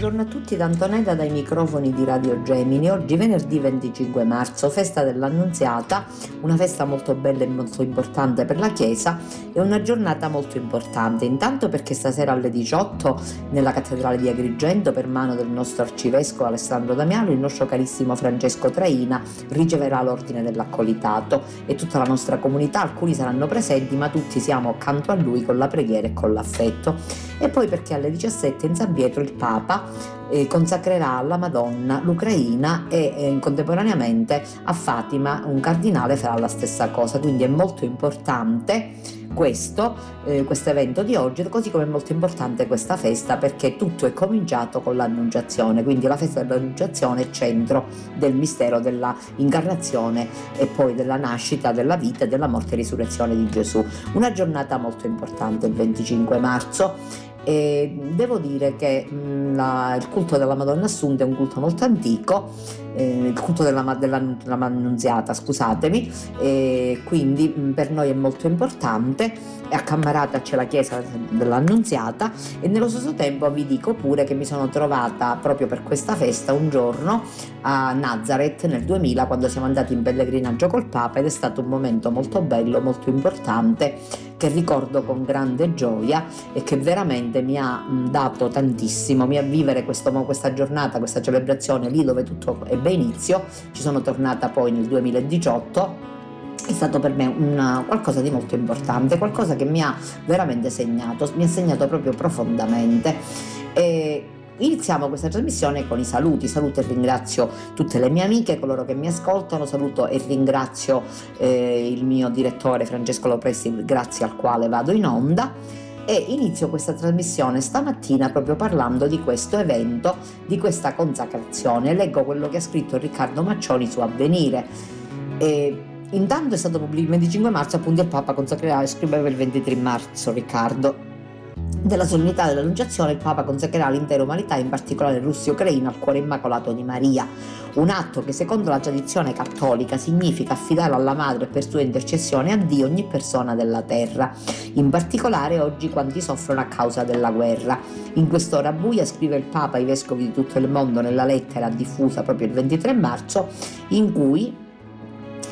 Buongiorno a tutti da Antonella dai microfoni di Radio Gemini. Oggi venerdì 25 marzo, festa dell'Annunziata, una festa molto bella e molto importante per la Chiesa e una giornata molto importante. Intanto perché stasera alle 18 nella cattedrale di Agrigento per mano del nostro arcivescovo Alessandro Damiano il nostro carissimo Francesco Traina riceverà l'ordine dell'accolitato e tutta la nostra comunità, alcuni saranno presenti ma tutti siamo accanto a lui con la preghiera e con l'affetto. E poi perché alle 17 in San Pietro il Papa eh, consacrerà alla Madonna l'Ucraina e eh, contemporaneamente a Fatima un cardinale farà la stessa cosa, quindi è molto importante questo eh, evento di oggi, così come è molto importante questa festa perché tutto è cominciato con l'annunciazione, quindi la festa dell'annunciazione è centro del mistero dell'incarnazione e poi della nascita, della vita e della morte e risurrezione di Gesù. Una giornata molto importante il 25 marzo e devo dire che mh, la, il culto della Madonna Assunta è un culto molto antico, eh, il culto della, della, della Annunziata, scusatemi, e quindi mh, per noi è molto importante. A Cammarata c'è la chiesa dell'Annunziata. E nello stesso tempo vi dico pure che mi sono trovata proprio per questa festa un giorno a Nazareth nel 2000 quando siamo andati in pellegrinaggio col Papa. Ed è stato un momento molto bello, molto importante che ricordo con grande gioia e che veramente mi ha dato tantissimo, mi ha vivere questo, questa giornata, questa celebrazione lì dove tutto ebbe inizio, ci sono tornata poi nel 2018 è stato per me una, qualcosa di molto importante, qualcosa che mi ha veramente segnato, mi ha segnato proprio profondamente. E Iniziamo questa trasmissione con i saluti, saluto e ringrazio tutte le mie amiche, coloro che mi ascoltano, saluto e ringrazio eh, il mio direttore Francesco Lopresti, grazie al quale vado in onda e inizio questa trasmissione stamattina proprio parlando di questo evento, di questa consacrazione. Leggo quello che ha scritto Riccardo Maccioni su Avvenire. E intanto è stato pubblicato il 25 marzo, appunto il Papa consacrerà, scriveva il 23 marzo Riccardo della solennità dell'annunciazione il Papa consacrerà l'intera umanità, in particolare Russia e Ucraina, al cuore immacolato di Maria. Un atto che secondo la tradizione cattolica significa affidare alla Madre per sua intercessione a Dio ogni persona della terra, in particolare oggi quanti soffrono a causa della guerra. In quest'ora buia scrive il Papa ai vescovi di tutto il mondo nella lettera diffusa proprio il 23 marzo, in cui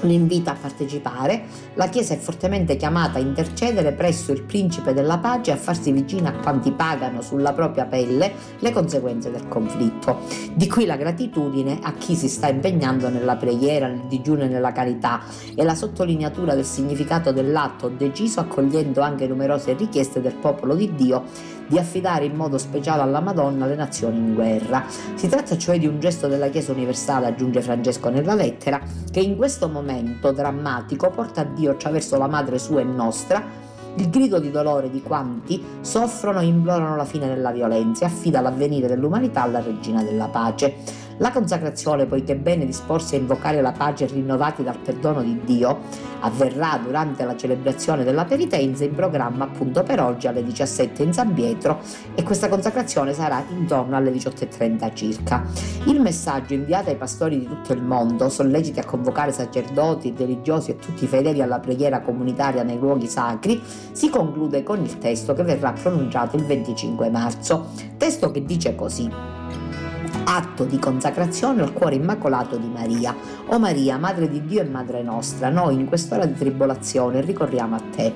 lo invita a partecipare, la Chiesa è fortemente chiamata a intercedere presso il principe della pace e a farsi vicina a quanti pagano sulla propria pelle le conseguenze del conflitto. Di qui la gratitudine a chi si sta impegnando nella preghiera, nel digiuno e nella carità e la sottolineatura del significato dell'atto deciso accogliendo anche numerose richieste del popolo di Dio di affidare in modo speciale alla Madonna le nazioni in guerra. Si tratta cioè di un gesto della Chiesa universale, aggiunge Francesco nella lettera, che in questo momento drammatico porta a Dio attraverso la Madre sua e nostra il grido di dolore di quanti soffrono e implorano la fine della violenza e affida l'avvenire dell'umanità alla Regina della Pace. La consacrazione, poiché bene disporsi a invocare la pace rinnovati dal perdono di Dio, avverrà durante la celebrazione della penitenza in programma appunto per oggi alle 17 in San Pietro e questa consacrazione sarà intorno alle 18.30 circa. Il messaggio inviato ai pastori di tutto il mondo, solleciti a convocare sacerdoti, religiosi e tutti i fedeli alla preghiera comunitaria nei luoghi sacri, si conclude con il testo che verrà pronunciato il 25 marzo. Testo che dice così. Atto di consacrazione al cuore immacolato di Maria. O Maria, Madre di Dio e Madre nostra, noi in quest'ora di tribolazione ricorriamo a te.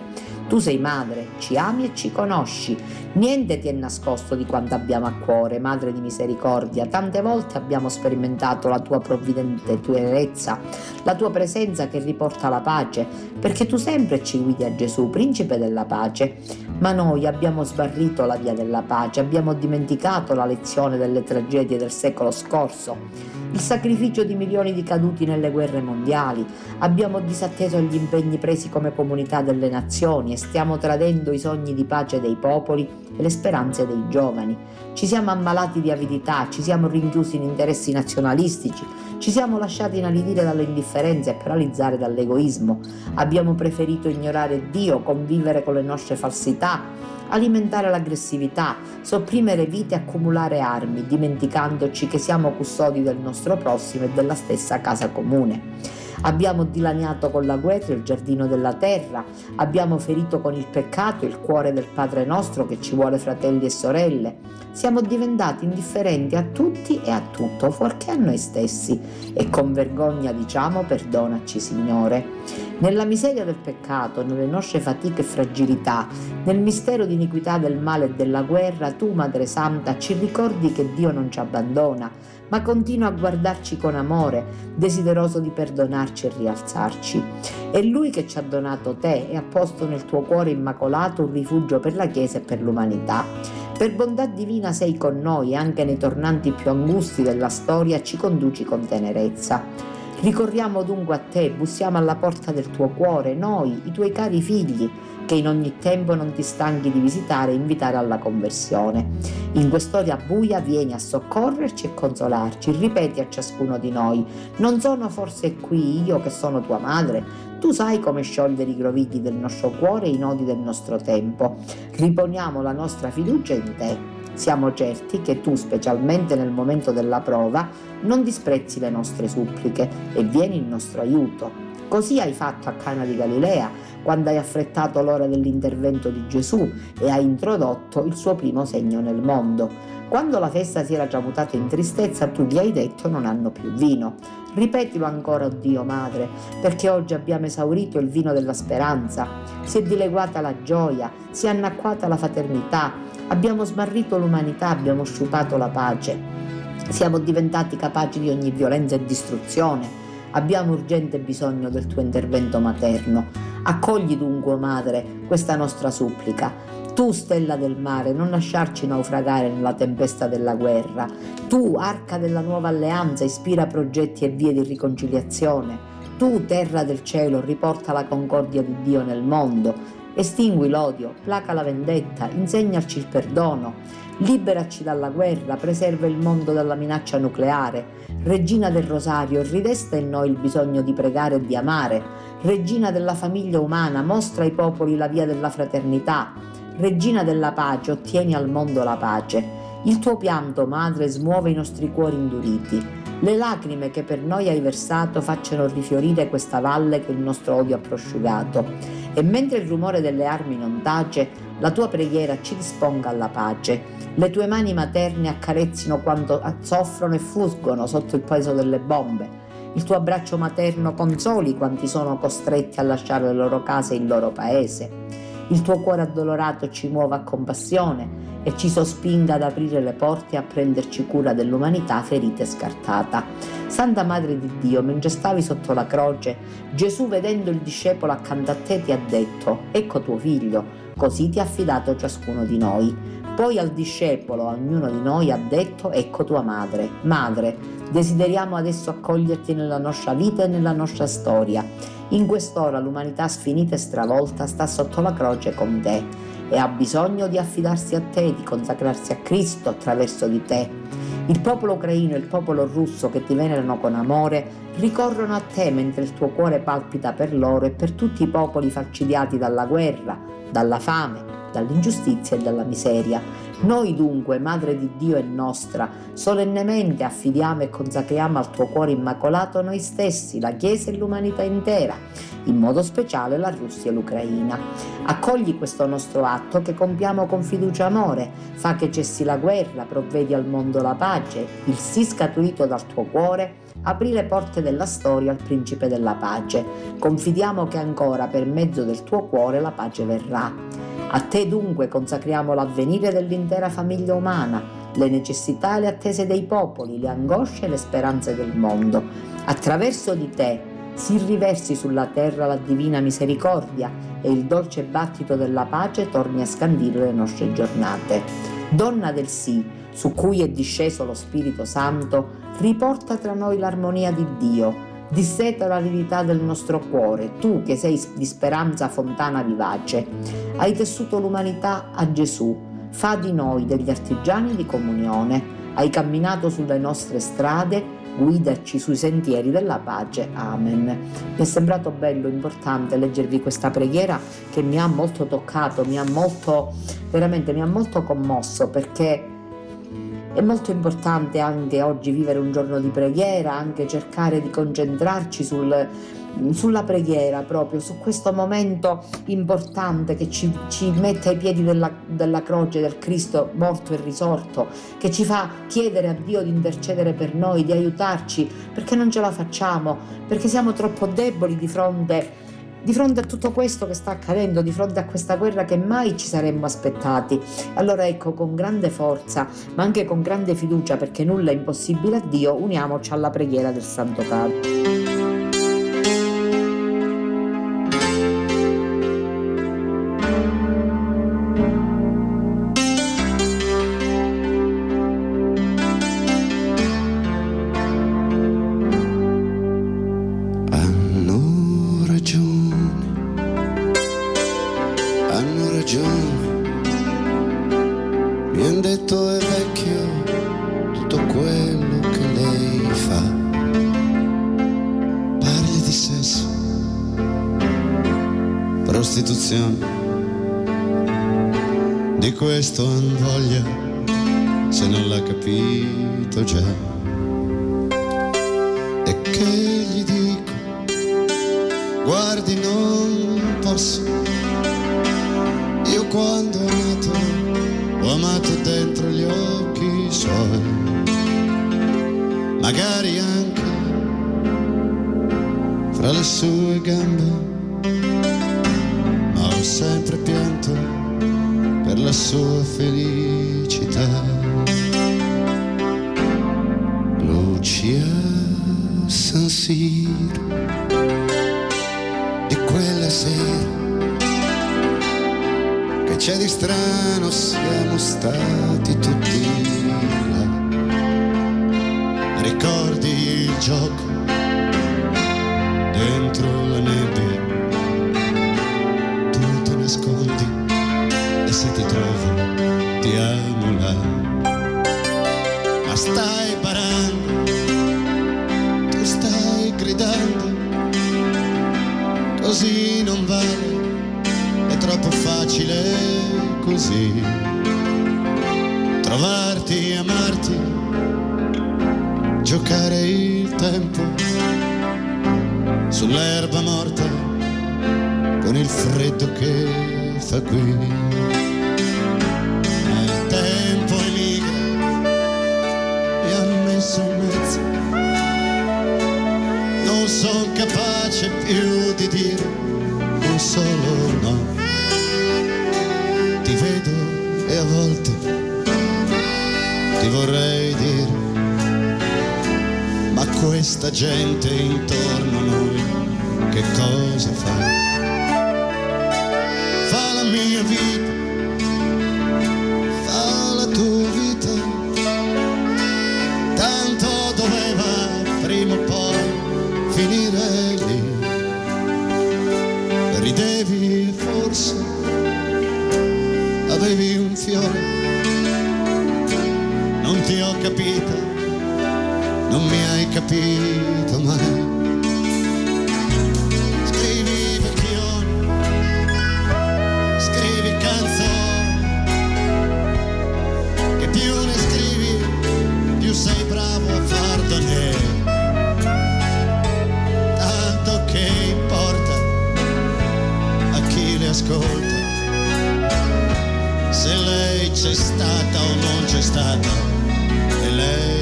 Tu sei madre, ci ami e ci conosci. Niente ti è nascosto di quanto abbiamo a cuore, Madre di misericordia. Tante volte abbiamo sperimentato la tua provvidente tenerezza, la tua presenza che riporta la pace, perché tu sempre ci guidi a Gesù, principe della pace. Ma noi abbiamo sbarrito la via della pace, abbiamo dimenticato la lezione delle tragedie del secolo scorso il sacrificio di milioni di caduti nelle guerre mondiali, abbiamo disatteso gli impegni presi come comunità delle nazioni e stiamo tradendo i sogni di pace dei popoli e le speranze dei giovani. Ci siamo ammalati di avidità, ci siamo rinchiusi in interessi nazionalistici, ci siamo lasciati inalidire dall'indifferenza e paralizzare dall'egoismo. Abbiamo preferito ignorare Dio, convivere con le nostre falsità, alimentare l'aggressività, sopprimere vite e accumulare armi, dimenticandoci che siamo custodi del nostro prossimo e della stessa casa comune. Abbiamo dilaniato con la guerra il giardino della terra, abbiamo ferito con il peccato il cuore del Padre nostro che ci vuole fratelli e sorelle. Siamo diventati indifferenti a tutti e a tutto, fuorché a noi stessi. E con vergogna diciamo perdonaci Signore. Nella miseria del peccato, nelle nostre fatiche e fragilità, nel mistero di iniquità del male e della guerra, tu, Madre Santa, ci ricordi che Dio non ci abbandona, ma continua a guardarci con amore, desideroso di perdonarci e rialzarci. È Lui che ci ha donato te e ha posto nel tuo cuore immacolato un rifugio per la Chiesa e per l'umanità. Per bontà divina sei con noi e anche nei tornanti più angusti della storia ci conduci con tenerezza. Ricorriamo dunque a te, bussiamo alla porta del tuo cuore, noi, i tuoi cari figli, che in ogni tempo non ti stanchi di visitare e invitare alla conversione. In quest'ora buia vieni a soccorrerci e consolarci, ripeti a ciascuno di noi, non sono forse qui io che sono tua madre? Tu sai come sciogliere i grovigli del nostro cuore e i nodi del nostro tempo. Riponiamo la nostra fiducia in te. Siamo certi che tu, specialmente nel momento della prova, non disprezzi le nostre suppliche e vieni in nostro aiuto. Così hai fatto a Cana di Galilea, quando hai affrettato l'ora dell'intervento di Gesù e hai introdotto il suo primo segno nel mondo. Quando la festa si era già mutata in tristezza, tu gli hai detto non hanno più vino. Ripetilo ancora, oh Dio Madre, perché oggi abbiamo esaurito il vino della speranza. Si è dileguata la gioia, si è annacquata la fraternità, Abbiamo smarrito l'umanità, abbiamo sciupato la pace. Siamo diventati capaci di ogni violenza e distruzione. Abbiamo urgente bisogno del tuo intervento materno. Accogli dunque, Madre, questa nostra supplica. Tu, stella del mare, non lasciarci naufragare nella tempesta della guerra. Tu, arca della nuova alleanza, ispira progetti e vie di riconciliazione. Tu, terra del cielo, riporta la concordia di Dio nel mondo. Estingui l'odio, placa la vendetta, insegnaci il perdono, liberaci dalla guerra, preserva il mondo dalla minaccia nucleare. Regina del Rosario, ridesta in noi il bisogno di pregare e di amare. Regina della famiglia umana, mostra ai popoli la via della fraternità. Regina della pace, ottieni al mondo la pace. Il tuo pianto, Madre, smuove i nostri cuori induriti. Le lacrime che per noi hai versato facciano rifiorire questa valle che il nostro odio ha prosciugato e mentre il rumore delle armi non tace, la tua preghiera ci disponga alla pace. Le tue mani materne accarezzino quando soffrono e fuggono sotto il peso delle bombe. Il tuo abbraccio materno consoli quanti sono costretti a lasciare le loro case e il loro paese. Il tuo cuore addolorato ci muova a compassione e ci sospinga ad aprire le porte e a prenderci cura dell'umanità ferita e scartata. Santa Madre di Dio, mentre stavi sotto la croce, Gesù vedendo il discepolo accanto a te ti ha detto, ecco tuo figlio, così ti ha affidato ciascuno di noi. Poi al discepolo, a ognuno di noi, ha detto, ecco tua madre. Madre, desideriamo adesso accoglierti nella nostra vita e nella nostra storia. In quest'ora l'umanità sfinita e stravolta sta sotto la croce con te e ha bisogno di affidarsi a te, di consacrarsi a Cristo attraverso di te. Il popolo ucraino e il popolo russo che ti venerano con amore ricorrono a te mentre il tuo cuore palpita per loro e per tutti i popoli falcidiati dalla guerra, dalla fame, dall'ingiustizia e dalla miseria. Noi dunque, Madre di Dio e nostra, solennemente affidiamo e consacriamo al tuo cuore immacolato noi stessi, la Chiesa e l'umanità intera, in modo speciale la Russia e l'Ucraina. Accogli questo nostro atto che compiamo con fiducia e amore, fa che cessi la guerra, provvedi al mondo la pace, il sì scaturito dal tuo cuore aprì le porte della storia al principe della pace. Confidiamo che ancora per mezzo del tuo cuore la pace verrà. A te dunque consacriamo l'avvenire dell'intera famiglia umana, le necessità e le attese dei popoli, le angosce e le speranze del mondo. Attraverso di te si riversi sulla terra la divina misericordia e il dolce battito della pace torni a scandire le nostre giornate. Donna del sì, su cui è disceso lo Spirito Santo, riporta tra noi l'armonia di Dio, disseta l'aridità del nostro cuore, tu che sei di speranza fontana vivace. Hai tessuto l'umanità a Gesù, fa di noi degli artigiani di comunione. Hai camminato sulle nostre strade, guidaci sui sentieri della pace. Amen. Mi è sembrato bello, importante leggervi questa preghiera che mi ha molto toccato, mi ha molto, veramente mi ha molto commosso perché è molto importante anche oggi vivere un giorno di preghiera, anche cercare di concentrarci sul, sulla preghiera proprio, su questo momento importante che ci, ci mette ai piedi della, della, croce del Cristo morto e risorto, che ci fa chiedere a Dio di intercedere per noi, di aiutarci, perché non ce la facciamo, perché siamo troppo deboli di fronte di fronte a tutto questo che sta accadendo, di fronte a questa guerra che mai ci saremmo aspettati. Allora ecco, con grande forza, ma anche con grande fiducia, perché nulla è impossibile a Dio, uniamoci alla preghiera del Santo Padre. Mi han detto è vecchio tutto quello che lei fa. Parli di sesso, prostituzione. Di questo han voglia se non l'ha capito già. E che gli dico? Guardi, non posso. Io quando sole, magari anche fra le sue gambe, ma ho sempre pianto per la sua felicità. con il freddo che fa qui. Il tempo è lì e ha messo in mezzo. Non sono capace più di dire un solo no. Ti vedo e a volte ti vorrei dire, ma questa gente intorno a noi che cosa fa? mia vita, fa la tua vita, tanto doveva prima o poi finire lì. Ridevi forse, avevi un fiore, non ti ho capito, non mi hai capito mai. Ascolta. Se lei c'è stata o non c'è stata, e lei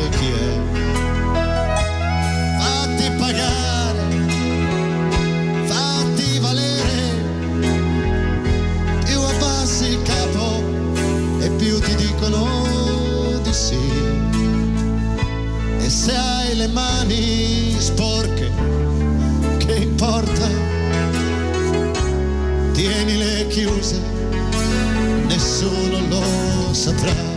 Chiuse, nessuno lo saprà.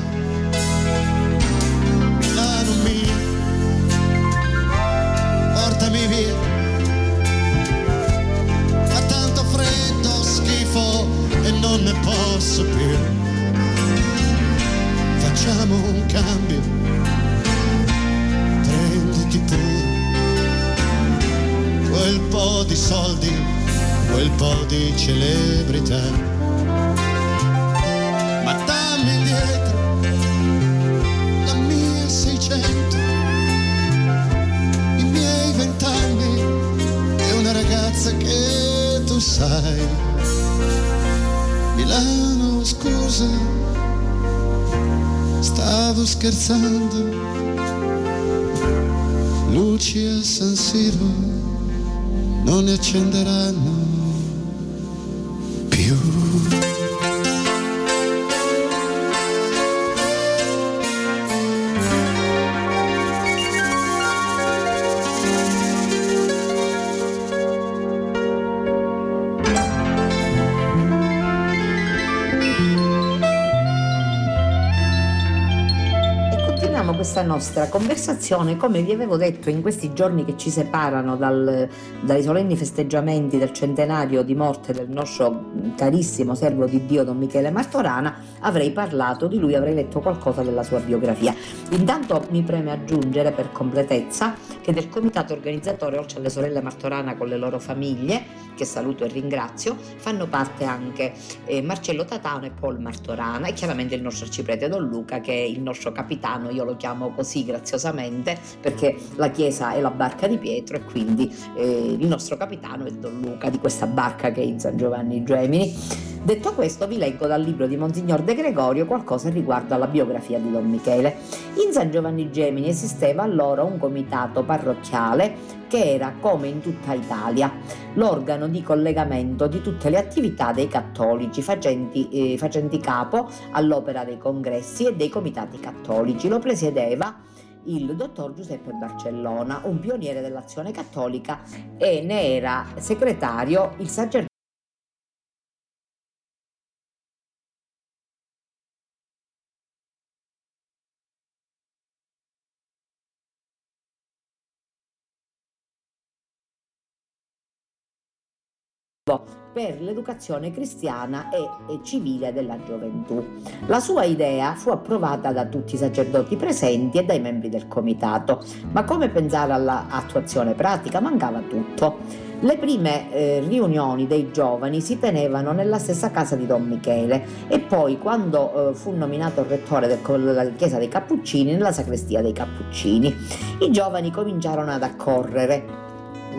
Scherzando. Luci a San Siro non ne accenderanno nostra conversazione, come vi avevo detto in questi giorni che ci separano dal- dai solenni festeggiamenti del centenario di morte del nostro carissimo servo di Dio Don Michele Martorana, avrei parlato di lui, avrei letto qualcosa della sua biografia. Intanto mi preme aggiungere per completezza che del comitato organizzatore, oltre alle sorelle Martorana con le loro famiglie, che saluto e ringrazio, fanno parte anche eh, Marcello Tatano e Paul Martorana e chiaramente il nostro arciprete Don Luca che è il nostro capitano, io lo chiamo così graziosamente perché la chiesa è la barca di Pietro e quindi eh, il nostro capitano è Don Luca di questa barca che è in San Giovanni Gemini. Detto questo vi leggo dal libro di Monsignor De Gregorio qualcosa riguardo alla biografia di Don Michele. In San Giovanni Gemini esisteva allora un comitato parrocchiale che era, come in tutta Italia, l'organo di collegamento di tutte le attività dei cattolici facenti, eh, facenti capo all'opera dei congressi e dei comitati cattolici. Lo presiedeva il dottor Giuseppe Barcellona, un pioniere dell'azione cattolica e ne era segretario il sacerdote per l'educazione cristiana e, e civile della gioventù. La sua idea fu approvata da tutti i sacerdoti presenti e dai membri del comitato, ma come pensare all'attuazione pratica mancava tutto. Le prime eh, riunioni dei giovani si tenevano nella stessa casa di Don Michele e poi quando eh, fu nominato rettore del- della chiesa dei Cappuccini nella sacrestia dei Cappuccini. I giovani cominciarono ad accorrere,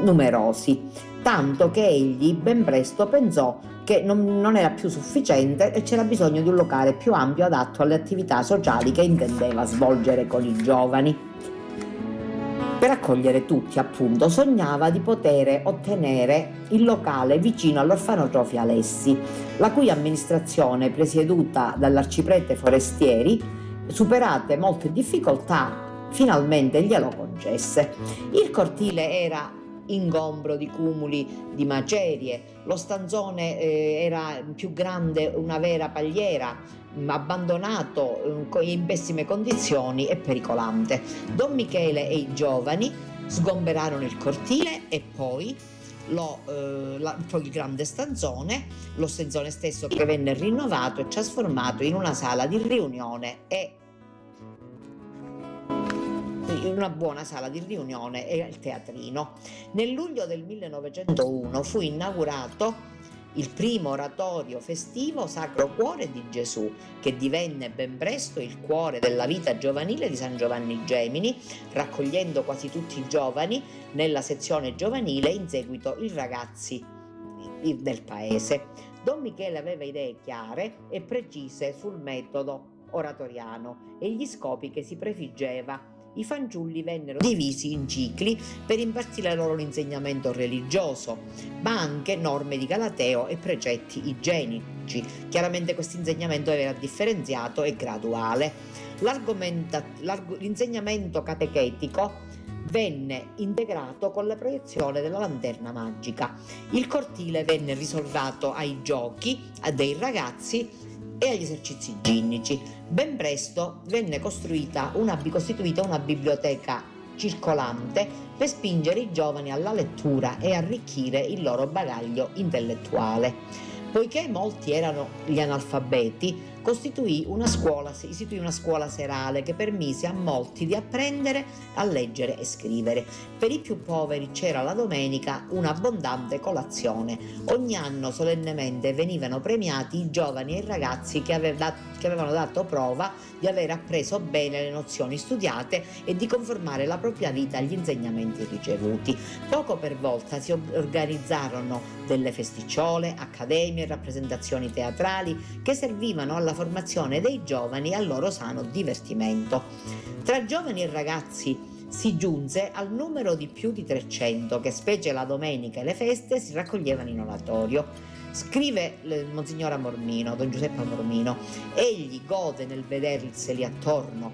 numerosi, tanto che egli ben presto pensò che non, non era più sufficiente e c'era bisogno di un locale più ampio adatto alle attività sociali che intendeva svolgere con i giovani. Per accogliere tutti, appunto, sognava di poter ottenere il locale vicino all'orfanotrofio Alessi, la cui amministrazione, presieduta dall'arciprete Forestieri, superate molte difficoltà, finalmente glielo concesse. Il cortile era ingombro di cumuli di macerie, lo stanzone eh, era più grande una vera pagliera, mh, abbandonato co- in pessime condizioni e pericolante. Don Michele e i giovani sgomberarono il cortile e poi lo, eh, la- il grande stanzone, lo stanzone stesso che venne rinnovato e trasformato in una sala di riunione e una buona sala di riunione e il teatrino. Nel luglio del 1901 fu inaugurato il primo oratorio festivo Sacro Cuore di Gesù, che divenne ben presto il cuore della vita giovanile di San Giovanni Gemini, raccogliendo quasi tutti i giovani nella sezione giovanile, in seguito i ragazzi del paese. Don Michele aveva idee chiare e precise sul metodo oratoriano e gli scopi che si prefiggeva i fanciulli vennero divisi in cicli per impartire loro l'insegnamento religioso, ma anche norme di Galateo e precetti igienici. Chiaramente questo insegnamento era differenziato e graduale. l'insegnamento catechetico venne integrato con la proiezione della lanterna magica. Il cortile venne risolvato ai giochi dei ragazzi e agli esercizi ginnici. Ben presto venne costruita una, costituita una biblioteca circolante per spingere i giovani alla lettura e arricchire il loro bagaglio intellettuale. Poiché molti erano gli analfabeti, costituì una scuola, istituì una scuola serale che permise a molti di apprendere a leggere e scrivere. Per i più poveri c'era la domenica un'abbondante colazione. Ogni anno solennemente venivano premiati i giovani e i ragazzi che, aveva, che avevano dato prova di aver appreso bene le nozioni studiate e di conformare la propria vita agli insegnamenti ricevuti. Poco per volta si organizzarono delle festicciole, accademie, rappresentazioni teatrali che servivano alla formazione dei giovani al loro sano divertimento. Tra giovani e ragazzi si giunse al numero di più di 300 che specie la domenica e le feste si raccoglievano in oratorio. Scrive il Monsignor Amormino, Don Giuseppe Amormino, egli gode nel vederseli attorno,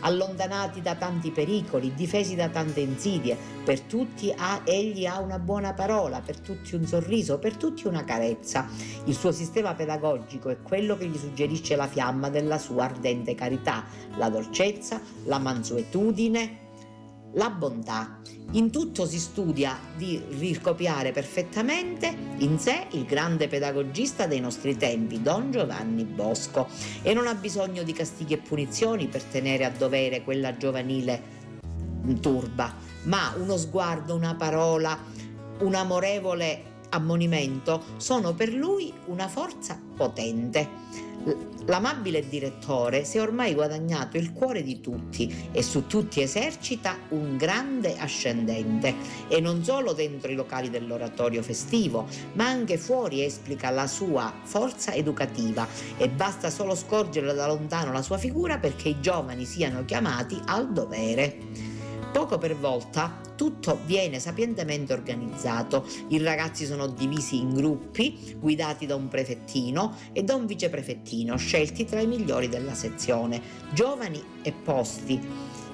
allontanati da tanti pericoli, difesi da tante insidie. Per tutti ha, egli ha una buona parola, per tutti un sorriso, per tutti una carezza. Il suo sistema pedagogico è quello che gli suggerisce la fiamma della sua ardente carità, la dolcezza, la mansuetudine, la bontà. In tutto si studia di ricopiare perfettamente in sé il grande pedagogista dei nostri tempi, Don Giovanni Bosco, e non ha bisogno di castighi e punizioni per tenere a dovere quella giovanile turba, ma uno sguardo, una parola, un amorevole ammonimento sono per lui una forza potente. L'amabile direttore si è ormai guadagnato il cuore di tutti e su tutti esercita un grande ascendente e non solo dentro i locali dell'oratorio festivo, ma anche fuori esplica la sua forza educativa e basta solo scorgere da lontano la sua figura perché i giovani siano chiamati al dovere. Poco per volta tutto viene sapientemente organizzato. I ragazzi sono divisi in gruppi guidati da un prefettino e da un viceprefettino scelti tra i migliori della sezione, giovani e posti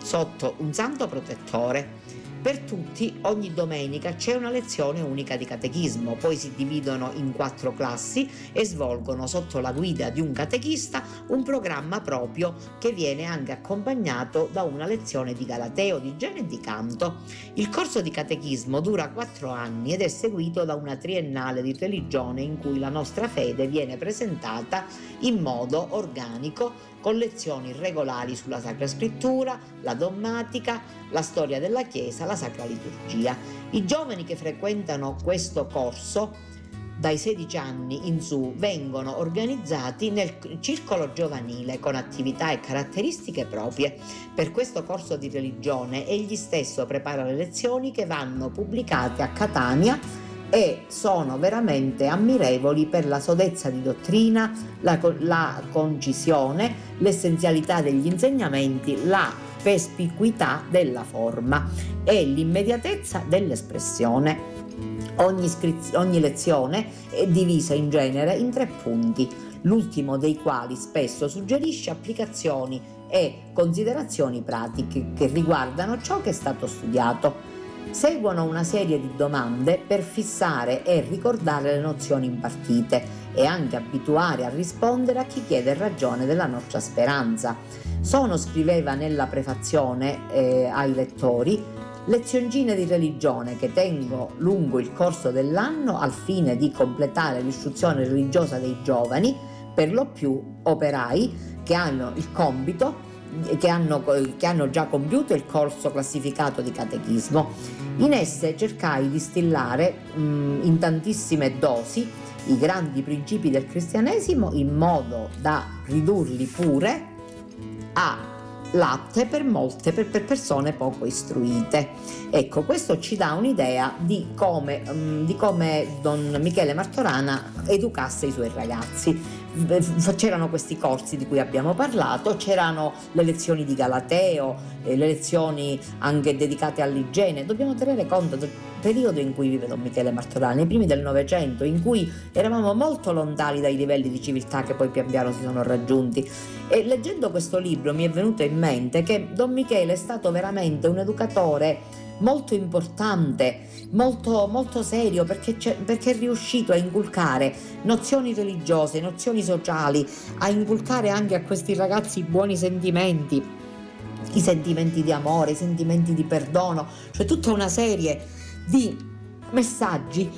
sotto un santo protettore. Per tutti ogni domenica c'è una lezione unica di catechismo, poi si dividono in quattro classi e svolgono sotto la guida di un catechista un programma proprio che viene anche accompagnato da una lezione di galateo, di igiene e di canto. Il corso di catechismo dura quattro anni ed è seguito da una triennale di religione in cui la nostra fede viene presentata in modo organico con lezioni regolari sulla Sacra Scrittura, la dommatica, la storia della Chiesa, la Sacra Liturgia. I giovani che frequentano questo corso dai 16 anni in su vengono organizzati nel circolo giovanile con attività e caratteristiche proprie. Per questo corso di religione egli stesso prepara le lezioni che vanno pubblicate a Catania e sono veramente ammirevoli per la sodezza di dottrina, la, la concisione, l'essenzialità degli insegnamenti, la perspicuità della forma e l'immediatezza dell'espressione. Ogni, iscriz- ogni lezione è divisa in genere in tre punti, l'ultimo dei quali spesso suggerisce applicazioni e considerazioni pratiche che riguardano ciò che è stato studiato seguono una serie di domande per fissare e ricordare le nozioni impartite e anche abituare a rispondere a chi chiede ragione della nostra speranza. Sono, scriveva nella prefazione eh, ai lettori, lezioncine di religione che tengo lungo il corso dell'anno al fine di completare l'istruzione religiosa dei giovani, per lo più operai che hanno il compito che hanno, che hanno già compiuto il corso classificato di catechismo. In esse cercai di stillare mh, in tantissime dosi i grandi principi del cristianesimo in modo da ridurli pure a latte per molte per, per persone poco istruite. Ecco, questo ci dà un'idea di come, um, di come Don Michele Martorana educasse i suoi ragazzi c'erano questi corsi di cui abbiamo parlato, c'erano le lezioni di Galateo, eh, le lezioni anche dedicate all'igiene. Dobbiamo tenere conto del periodo in cui vive Don Michele Martorani, i primi del Novecento, in cui eravamo molto lontani dai livelli di civiltà che poi pian piano si sono raggiunti. E leggendo questo libro mi è venuto in mente che Don Michele è stato veramente un educatore molto importante, molto, molto serio perché, perché, è riuscito a inculcare nozioni religiose, nozioni sociali, a inculcare anche a questi ragazzi buoni sentimenti, i sentimenti di amore, i sentimenti di perdono, cioè tutta una serie di messaggi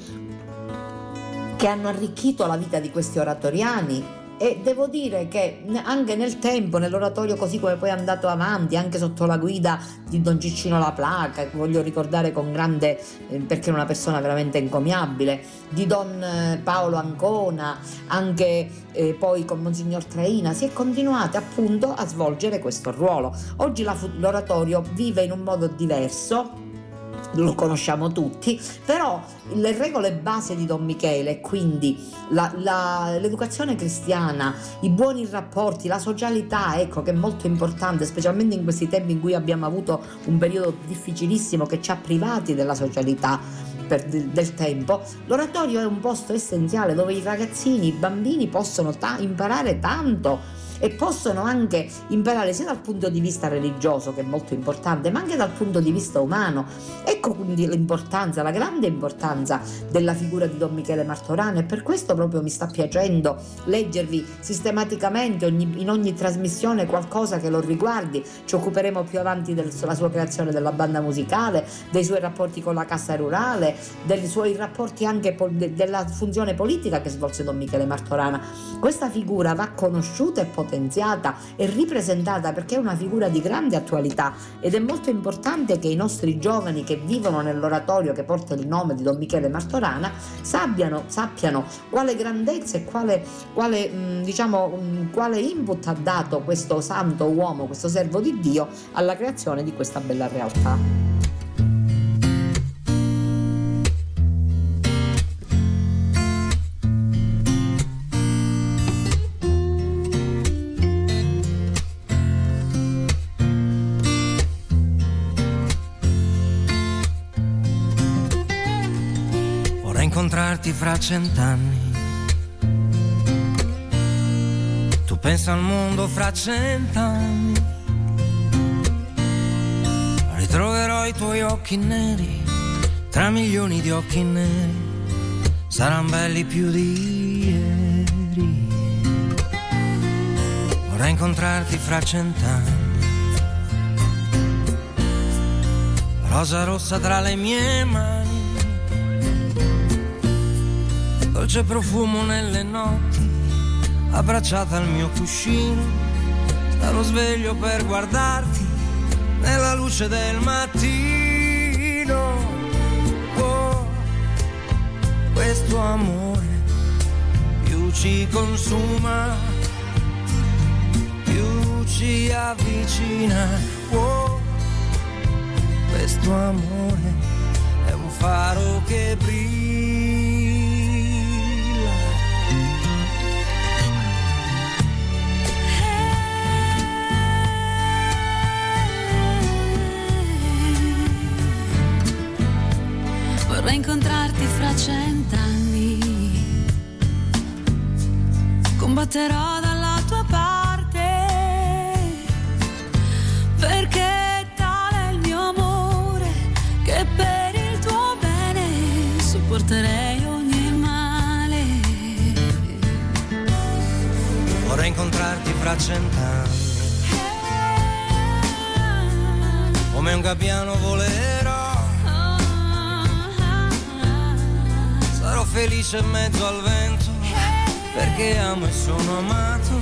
che hanno arricchito la vita di questi oratoriani e devo dire che anche nel tempo, nell'oratorio così come poi è andato avanti, anche sotto la guida di Don Ciccino La Placa, che voglio ricordare con grande, eh, perché è una persona veramente encomiabile, di Don eh, Paolo Ancona, anche eh, poi con Monsignor Traina, si è continuato appunto a svolgere questo ruolo. Oggi la, l'oratorio vive in un modo diverso, lo conosciamo tutti, però le regole base di Don Michele, quindi la, la, l'educazione cristiana, i buoni rapporti, la socialità, ecco che è molto importante, specialmente in questi tempi in cui abbiamo avuto un periodo difficilissimo che ci ha privati della socialità per, del tempo, l'oratorio è un posto essenziale dove i ragazzini, i bambini possono ta- imparare tanto e possono anche imparare sia dal punto di vista religioso, che è molto importante, ma anche dal punto di vista umano. Ecco quindi l'importanza, la grande importanza della figura di Don Michele Martorano e per questo proprio mi sta piacendo leggervi sistematicamente ogni, in ogni trasmissione qualcosa che lo riguardi. Ci occuperemo più avanti della sua creazione della banda musicale, dei suoi rapporti con la Cassa Rurale, dei suoi rapporti anche pol- della funzione politica che svolse Don Michele Martorana. Questa figura va conosciuta e potenziata potenziata e ripresentata perché è una figura di grande attualità ed è molto importante che i nostri giovani che vivono nell'oratorio che porta il nome di Don Michele Martorana sappiano, sappiano quale grandezza e quale, quale, mm, diciamo, mm, quale input ha dato questo santo uomo, questo servo di Dio alla creazione di questa bella realtà. Incontrarti fra cent'anni. Tu pensa al mondo fra cent'anni. Ritroverò i tuoi occhi neri tra milioni di occhi neri. Saranno belli più di ieri. Vorrei incontrarti fra cent'anni. Rosa rossa tra le mie mani dolce profumo nelle notti, abbracciata al mio cuscino, starò sveglio per guardarti nella luce del mattino. Oh, questo amore più ci consuma, più ci avvicina. Oh, questo amore è un faro che brilla Vorrei incontrarti fra cent'anni. Combatterò dalla tua parte. Perché tale è il mio amore che per il tuo bene sopporterei ogni male. Vorrei incontrarti fra cent'anni. Come un gabbiano volerò felice in mezzo al vento perché amo e sono amato.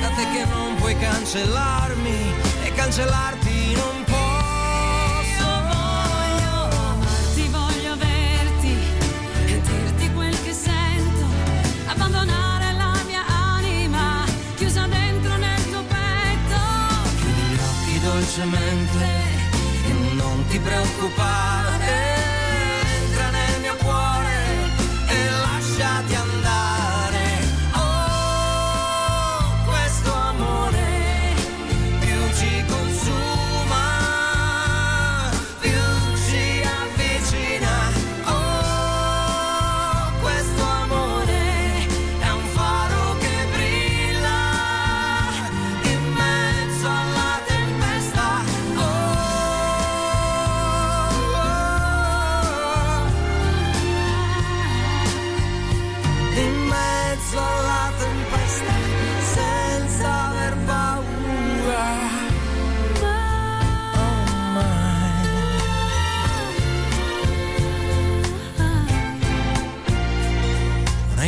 Da te che non puoi cancellarmi e cancellarti non dolcemente e non ti preoccupare.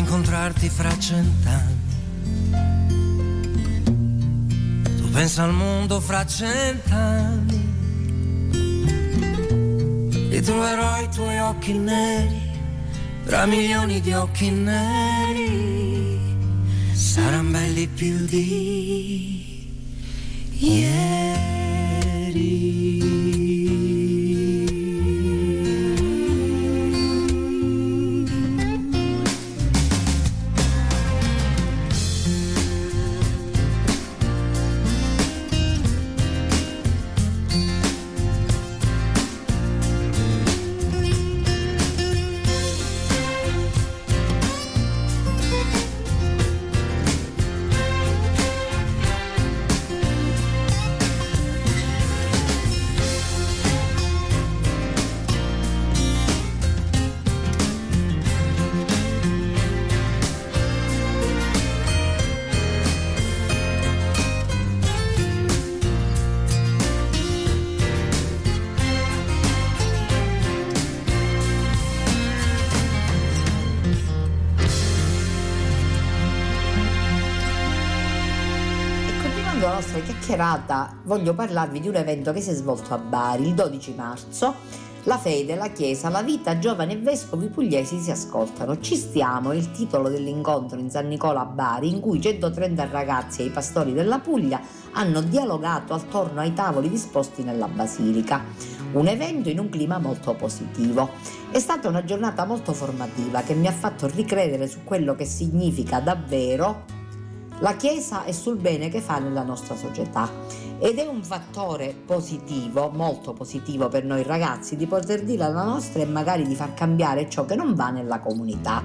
Incontrarti fra cent'anni. Tu pensa al mondo fra cent'anni. Ritroverò i tuoi occhi neri, tra milioni di occhi neri. Saranno belli più di ieri. Voglio parlarvi di un evento che si è svolto a Bari il 12 marzo. La fede, la chiesa, la vita, giovani e vescovi pugliesi si ascoltano. Ci stiamo, è il titolo dell'incontro in San Nicola a Bari, in cui 130 ragazzi e i pastori della Puglia hanno dialogato attorno ai tavoli disposti nella basilica. Un evento in un clima molto positivo. È stata una giornata molto formativa che mi ha fatto ricredere su quello che significa davvero la Chiesa è sul bene che fa nella nostra società ed è un fattore positivo, molto positivo per noi ragazzi, di poter dire la nostra e magari di far cambiare ciò che non va nella comunità.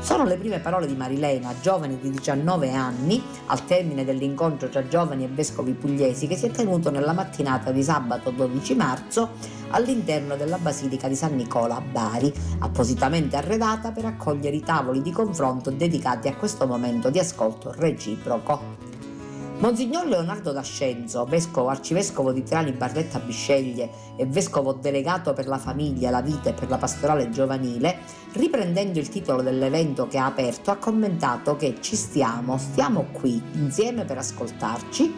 Sono le prime parole di Marilena, giovane di 19 anni, al termine dell'incontro tra giovani e vescovi pugliesi che si è tenuto nella mattinata di sabato 12 marzo all'interno della Basilica di San Nicola a Bari, appositamente arredata per accogliere i tavoli di confronto dedicati a questo momento di ascolto reciproco. Monsignor Leonardo D'Ascenzo, vescovo arcivescovo di Trani Barletta Bisceglie e vescovo delegato per la famiglia, la vita e per la pastorale giovanile, riprendendo il titolo dell'evento che ha aperto, ha commentato che ci stiamo, stiamo qui insieme per ascoltarci.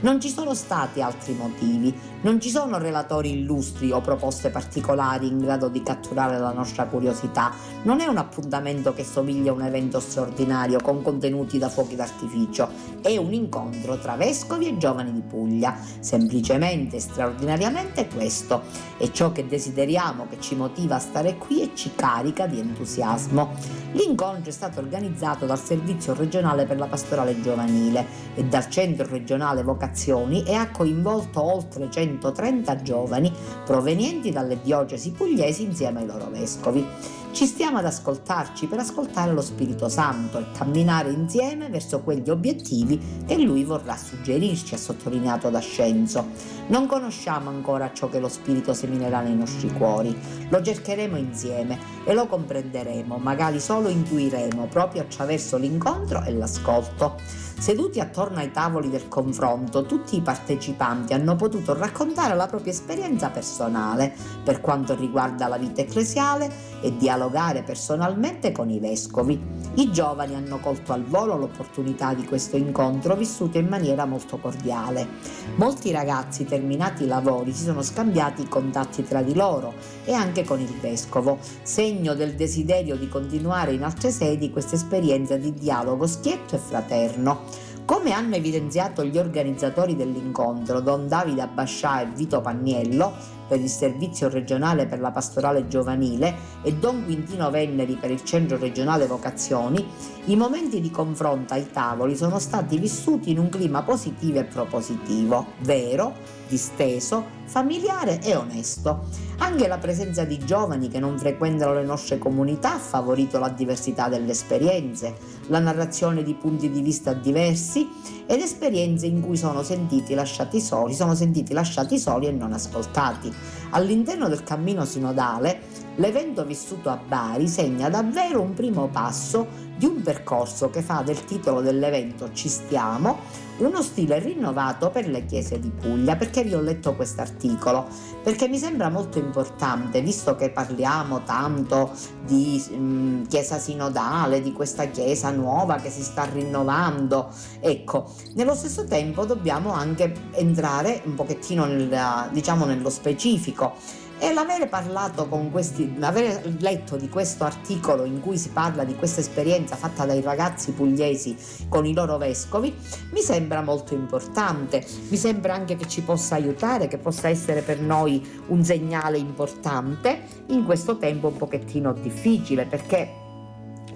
Non ci sono stati altri motivi, non ci sono relatori illustri o proposte particolari in grado di catturare la nostra curiosità, non è un appuntamento che somiglia a un evento straordinario con contenuti da fuochi d'artificio, è un incontro tra vescovi e giovani di Puglia, semplicemente e straordinariamente questo, è ciò che desideriamo, che ci motiva a stare qui e ci carica di entusiasmo. L'incontro è stato organizzato dal Servizio regionale per la pastorale giovanile e dal Centro regionale vocazione e ha coinvolto oltre 130 giovani provenienti dalle diocesi pugliesi insieme ai loro vescovi. Ci stiamo ad ascoltarci per ascoltare lo Spirito Santo e camminare insieme verso quegli obiettivi che Lui vorrà suggerirci, ha sottolineato D'Ascenzo. Non conosciamo ancora ciò che lo Spirito seminerà nei nostri cuori, lo cercheremo insieme e lo comprenderemo, magari solo intuiremo proprio attraverso l'incontro e l'ascolto. Seduti attorno ai tavoli del confronto, tutti i partecipanti hanno potuto raccontare la propria esperienza personale per quanto riguarda la vita ecclesiale e dialogare personalmente con i vescovi. I giovani hanno colto al volo l'opportunità di questo incontro vissuto in maniera molto cordiale. Molti ragazzi, terminati i lavori, si sono scambiati i contatti tra di loro e anche con il vescovo, segno del desiderio di continuare in altre sedi questa esperienza di dialogo schietto e fraterno. Come hanno evidenziato gli organizzatori dell'incontro, Don Davide Abbascià e Vito Pagniello, per il Servizio regionale per la pastorale giovanile e Don Quintino Venneri per il Centro regionale vocazioni, i momenti di confronto ai tavoli sono stati vissuti in un clima positivo e propositivo, vero, disteso, familiare e onesto. Anche la presenza di giovani che non frequentano le nostre comunità ha favorito la diversità delle esperienze, la narrazione di punti di vista diversi ed esperienze in cui sono sentiti lasciati soli, sono sentiti lasciati soli e non ascoltati. All'interno del cammino sinodale, l'evento vissuto a Bari segna davvero un primo passo di un percorso che fa del titolo dell'evento Ci stiamo uno stile rinnovato per le chiese di Puglia. Perché vi ho letto questo articolo? Perché mi sembra molto importante, visto che parliamo tanto di mh, mm, chiesa sinodale, di questa chiesa nuova che si sta rinnovando, ecco, nello stesso tempo dobbiamo anche entrare un pochettino nel, diciamo, nello specifico e l'avere parlato con questi, l'aver letto di questo articolo in cui si parla di questa esperienza fatta dai ragazzi pugliesi con i loro vescovi, mi sembra molto importante, mi sembra anche che ci possa aiutare, che possa essere per noi un segnale importante in questo tempo un pochettino difficile perché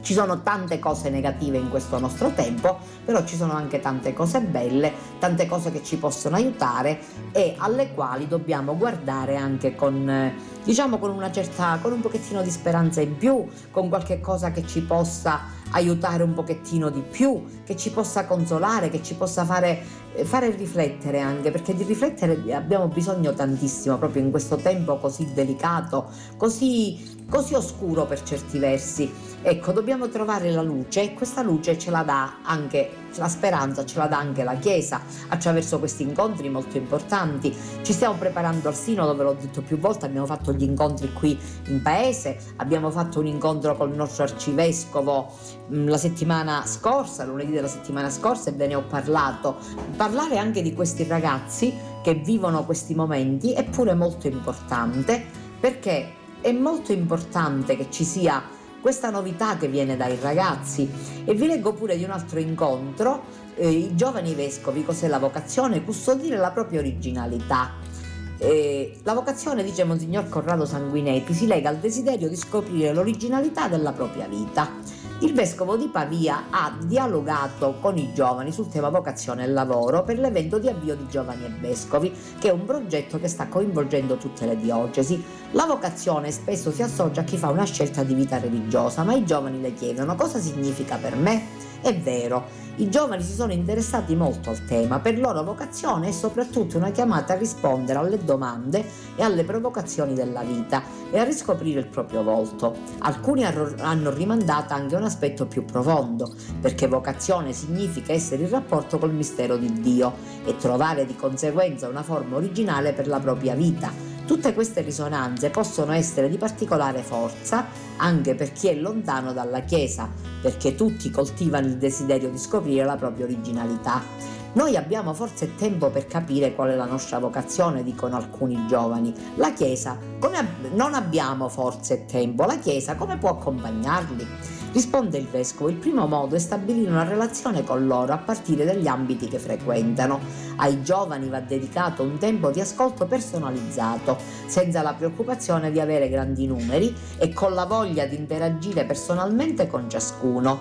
ci sono tante cose negative in questo nostro tempo, però ci sono anche tante cose belle, tante cose che ci possono aiutare e alle quali dobbiamo guardare anche con, diciamo, con una certa, con un pochettino di speranza in più, con qualche cosa che ci possa aiutare un pochettino di più, che ci possa consolare, che ci possa fare, fare riflettere anche, perché di riflettere abbiamo bisogno tantissimo proprio in questo tempo così delicato, così, così oscuro per certi versi. Ecco, dobbiamo trovare la luce e questa luce ce la dà anche la speranza, ce la dà anche la Chiesa attraverso questi incontri molto importanti. Ci stiamo preparando al Sinodo, ve l'ho detto più volte, abbiamo fatto gli incontri qui in paese, abbiamo fatto un incontro con il nostro arcivescovo mm, la settimana scorsa, lunedì della settimana scorsa e ve ne ho parlato. Parlare anche di questi ragazzi che vivono questi momenti è pure molto importante perché è molto importante che ci sia questa novità che viene dai ragazzi. E vi leggo pure di un altro incontro, eh, i giovani vescovi, cos'è la vocazione? Custodire la propria originalità. Eh, la vocazione, dice Monsignor Corrado Sanguinetti, si lega al desiderio di scoprire l'originalità della propria vita. Il vescovo di Pavia ha dialogato con i giovani sul tema vocazione e lavoro per l'evento di avvio di Giovani e Vescovi, che è un progetto che sta coinvolgendo tutte le diocesi. La vocazione spesso si associa a chi fa una scelta di vita religiosa, ma i giovani le chiedono cosa significa per me? È vero, i giovani si sono interessati molto al tema, per loro vocazione è soprattutto una chiamata a rispondere alle domande e alle provocazioni della vita e a riscoprire il proprio volto. Alcuni hanno rimandato anche un aspetto più profondo, perché vocazione significa essere in rapporto col mistero di Dio e trovare di conseguenza una forma originale per la propria vita. Tutte queste risonanze possono essere di particolare forza anche per chi è lontano dalla Chiesa, perché tutti coltivano il desiderio di scoprire la propria originalità. Noi abbiamo forse tempo per capire qual è la nostra vocazione, dicono alcuni giovani. La Chiesa, come ab- non abbiamo forse tempo, la Chiesa come può accompagnarli? Risponde il vescovo, il primo modo è stabilire una relazione con loro a partire dagli ambiti che frequentano. Ai giovani va dedicato un tempo di ascolto personalizzato, senza la preoccupazione di avere grandi numeri e con la voglia di interagire personalmente con ciascuno.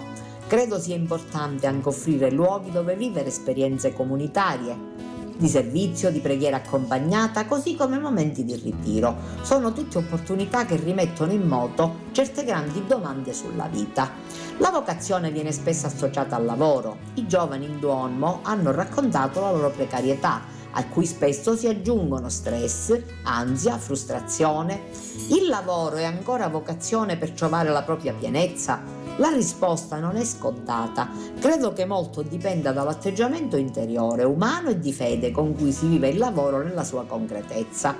Credo sia importante anche offrire luoghi dove vivere esperienze comunitarie, di servizio, di preghiera accompagnata, così come momenti di ritiro. Sono tutte opportunità che rimettono in moto certe grandi domande sulla vita. La vocazione viene spesso associata al lavoro. I giovani in Duomo hanno raccontato la loro precarietà, a cui spesso si aggiungono stress, ansia, frustrazione. Il lavoro è ancora vocazione per trovare la propria pienezza? La risposta non è scontata. Credo che molto dipenda dall'atteggiamento interiore, umano e di fede con cui si vive il lavoro nella sua concretezza.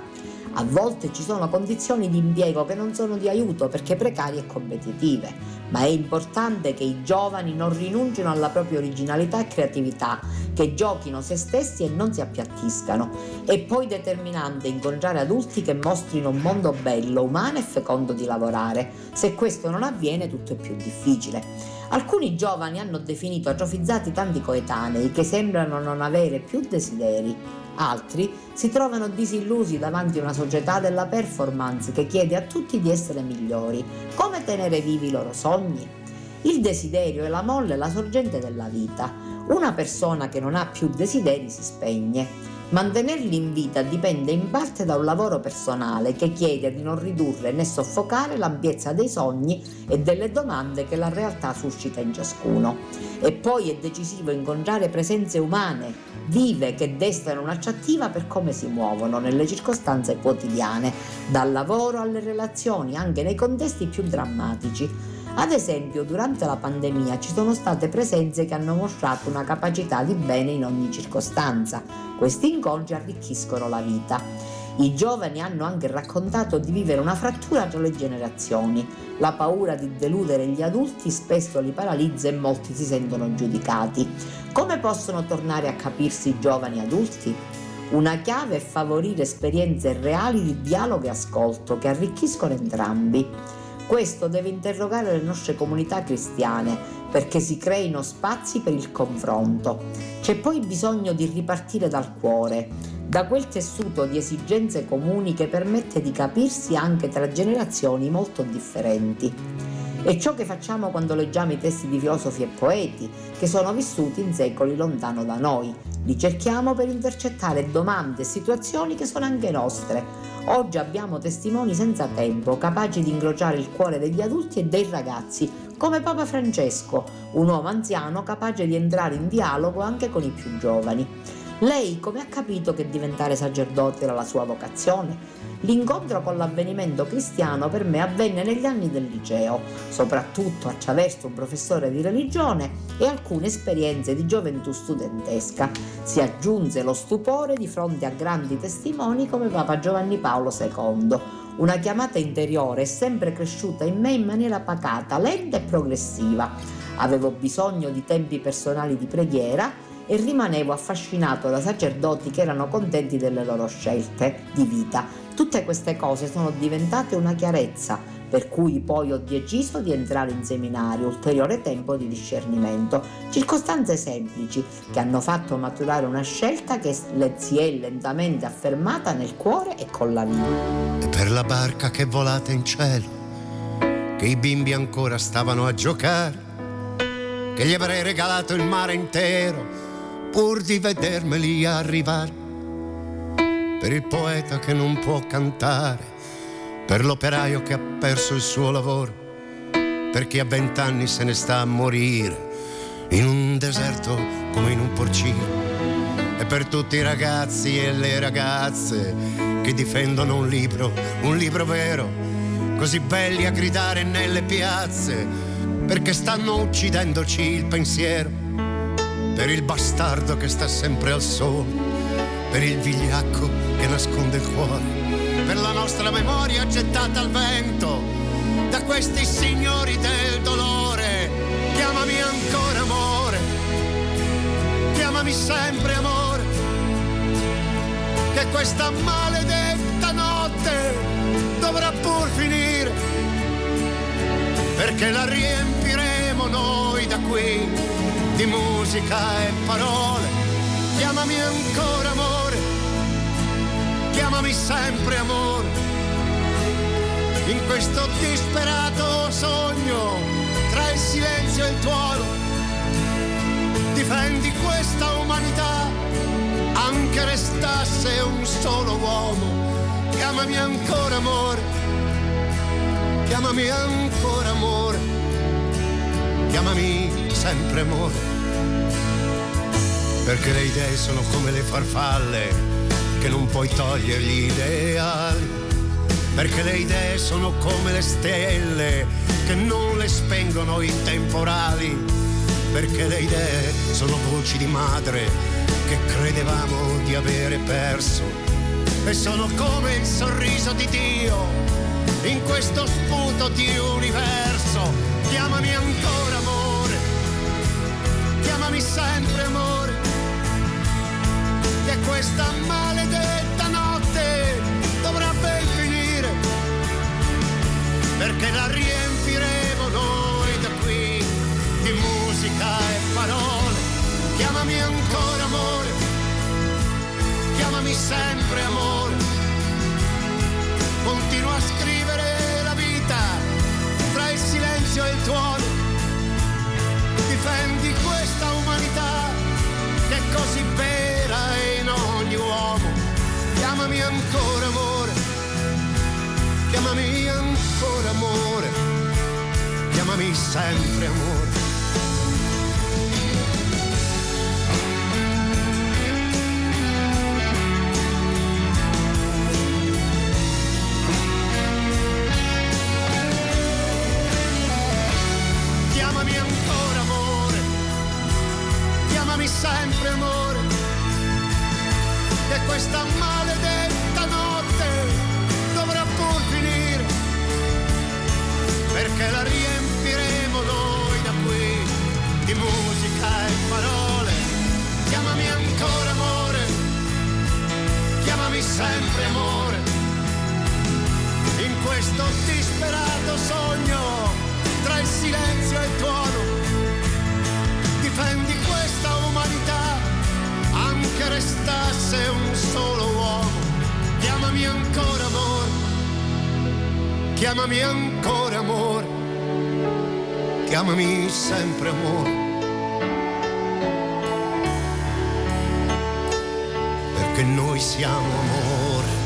A volte ci sono condizioni di impiego che non sono di aiuto perché precarie e competitive, ma è importante che i giovani non rinuncino alla propria originalità e creatività, che giochino se stessi e non si appiattiscano. È poi determinante incontrare adulti che mostrino un mondo bello, umano e fecondo di lavorare. Se questo non avviene tutto è più difficile. Alcuni giovani hanno definito atrofizzati tanti coetanei che sembrano non avere più desideri. Altri si trovano disillusi davanti a una società della performance che chiede a tutti di essere migliori. Come tenere vivi i loro sogni? Il desiderio è la molla e la sorgente della vita. Una persona che non ha più desideri si spegne. Mantenerli in vita dipende in parte da un lavoro personale che chiede di non ridurre né soffocare l'ampiezza dei sogni e delle domande che la realtà suscita in ciascuno. E poi è decisivo incontrare presenze umane, vive, che destano un'attrattiva per come si muovono nelle circostanze quotidiane, dal lavoro alle relazioni, anche nei contesti più drammatici. Ad esempio, durante la pandemia ci sono state presenze che hanno mostrato una capacità di bene in ogni circostanza. Questi incontri arricchiscono la vita. I giovani hanno anche raccontato di vivere una frattura tra le generazioni. La paura di deludere gli adulti spesso li paralizza e molti si sentono giudicati. Come possono tornare a capirsi i giovani adulti? Una chiave è favorire esperienze reali di dialogo e ascolto che arricchiscono entrambi. Questo deve interrogare le nostre comunità cristiane perché si creino spazi per il confronto. C'è poi bisogno di ripartire dal cuore, da quel tessuto di esigenze comuni che permette di capirsi anche tra generazioni molto differenti. È ciò che facciamo quando leggiamo i testi di filosofi e poeti che sono vissuti in secoli lontano da noi. Li cerchiamo per intercettare domande e situazioni che sono anche nostre, Oggi abbiamo testimoni senza tempo, capaci di incrociare il cuore degli adulti e dei ragazzi, come Papa Francesco, un uomo anziano capace di entrare in dialogo anche con i più giovani. Lei come ha capito che diventare sacerdote era la sua vocazione? L'incontro con l'avvenimento cristiano per me avvenne negli anni del liceo, soprattutto attraverso un professore di religione e alcune esperienze di gioventù studentesca. Si aggiunse lo stupore di fronte a grandi testimoni come Papa Giovanni Paolo II. Una chiamata interiore è sempre cresciuta in me in maniera pacata, lenta e progressiva. Avevo bisogno di tempi personali di preghiera e rimanevo affascinato da sacerdoti che erano contenti delle loro scelte di vita. Tutte queste cose sono diventate una chiarezza, per cui poi ho deciso di entrare in seminario, ulteriore tempo di discernimento, circostanze semplici che hanno fatto maturare una scelta che si è lentamente affermata nel cuore e con la vita. E per la barca che volate in cielo, che i bimbi ancora stavano a giocare, che gli avrei regalato il mare intero pur di vedermeli arrivare. Per il poeta che non può cantare, per l'operaio che ha perso il suo lavoro, per chi a vent'anni se ne sta a morire in un deserto come in un porcino. E per tutti i ragazzi e le ragazze che difendono un libro, un libro vero, così belli a gridare nelle piazze, perché stanno uccidendoci il pensiero per il bastardo che sta sempre al sole, per il vigliacco che nasconde il cuore, per la nostra memoria gettata al vento da questi signori del dolore. Chiamami ancora amore, chiamami sempre amore, che questa maledetta notte dovrà pur finire, perché la riempiremo noi da qui di musica e parole. Chiamami ancora amore, chiamami sempre amore. In questo disperato sogno, tra il silenzio e il tuono, difendi questa umanità, anche restasse un solo uomo. Chiamami ancora amore, chiamami ancora amore, chiamami sempre amore. Perché le idee sono come le farfalle che non puoi togliere gli ideali. Perché le idee sono come le stelle che non le spengono i temporali. Perché le idee sono voci di madre che credevamo di avere perso. e sono come il sorriso di Dio in questo sputo di universo. Chiamami ancora chiamami sempre amore, che questa maledetta notte dovrà ben finire, perché la riempiremo noi da qui di musica e parole. Chiamami ancora amore, chiamami sempre amore. Continua a scrivere la vita tra il silenzio e il tuono. Ogni uomo. Chiamami ancora amore, chiamami ancora amore, chiamami sempre amore. Questa maledetta notte dovrà pur finire, perché la riempiremo noi da qui di musica e parole. Chiamami ancora amore, chiamami sempre amore, in questo disperato sogno tra il silenzio e il tuono. Restasse un solo uomo. Chiamami ancora amore, chiamami ancora amore, chiamami sempre amore. Perché noi siamo amore.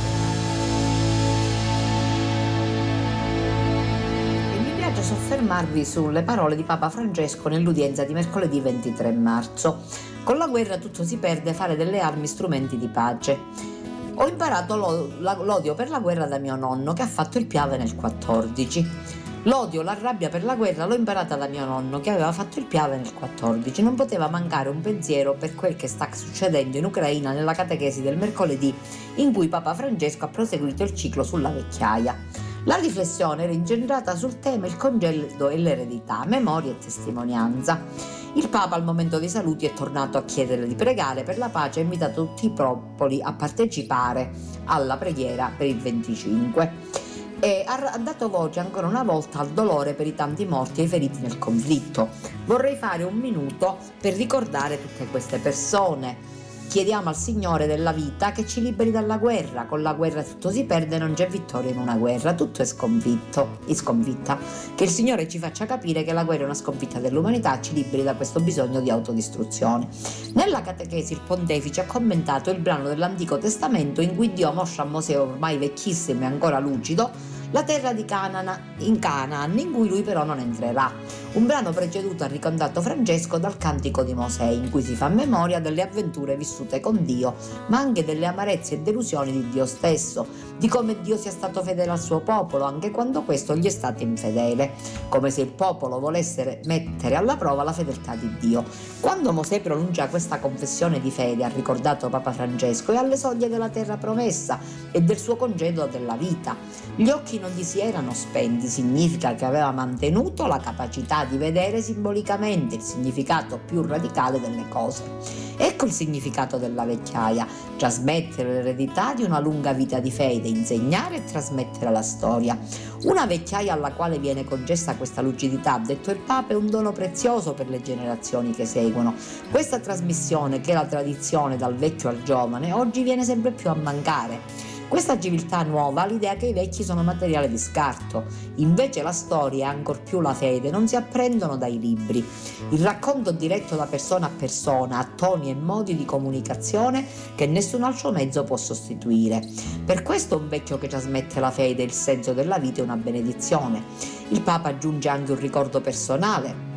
Soffermarvi sulle parole di Papa Francesco nell'udienza di mercoledì 23 marzo. Con la guerra tutto si perde, fare delle armi strumenti di pace. Ho imparato l'odio per la guerra da mio nonno che ha fatto il Piave nel 14. L'odio, la rabbia per la guerra l'ho imparata da mio nonno che aveva fatto il Piave nel 14. Non poteva mancare un pensiero per quel che sta succedendo in Ucraina nella catechesi del mercoledì in cui Papa Francesco ha proseguito il ciclo sulla vecchiaia. La riflessione era incentrata sul tema il congedo e l'eredità, memoria e testimonianza. Il Papa al momento dei saluti è tornato a chiedere di pregare per la pace e ha invitato tutti i popoli a partecipare alla preghiera per il 25 e ha dato voce ancora una volta al dolore per i tanti morti e i feriti nel conflitto. Vorrei fare un minuto per ricordare tutte queste persone. Chiediamo al Signore della vita che ci liberi dalla guerra. Con la guerra tutto si perde, non c'è vittoria in una guerra, tutto è sconfitto, è sconfitta. Che il Signore ci faccia capire che la guerra è una sconfitta dell'umanità, ci liberi da questo bisogno di autodistruzione. Nella catechesi il pontefice ha commentato il brano dell'Antico Testamento in cui Dio mostra a Mosè ormai vecchissimo e ancora lucido la terra di Canaan, in Canaan, in cui lui però non entrerà. Un brano preceduto ha ricordato Francesco dal Cantico di Mosè, in cui si fa memoria delle avventure vissute con Dio, ma anche delle amarezze e delusioni di Dio stesso, di come Dio sia stato fedele al suo popolo, anche quando questo gli è stato infedele, come se il popolo volesse mettere alla prova la fedeltà di Dio. Quando Mosè pronuncia questa confessione di fede, ha ricordato Papa Francesco, è alle soglie della terra promessa e del suo congedo della vita. Gli occhi non gli si erano spenti, significa che aveva mantenuto la capacità di vedere simbolicamente il significato più radicale delle cose. Ecco il significato della vecchiaia, trasmettere l'eredità di una lunga vita di fede, insegnare e trasmettere la storia. Una vecchiaia alla quale viene concessa questa lucidità, ha detto il Papa, è un dono prezioso per le generazioni che seguono. Questa trasmissione, che è la tradizione dal vecchio al giovane, oggi viene sempre più a mancare. Questa civiltà nuova ha l'idea che i vecchi sono materiale di scarto, invece la storia e ancor più la fede non si apprendono dai libri. Il racconto diretto da persona a persona ha toni e modi di comunicazione che nessun altro mezzo può sostituire. Per questo un vecchio che trasmette la fede e il senso della vita è una benedizione. Il Papa aggiunge anche un ricordo personale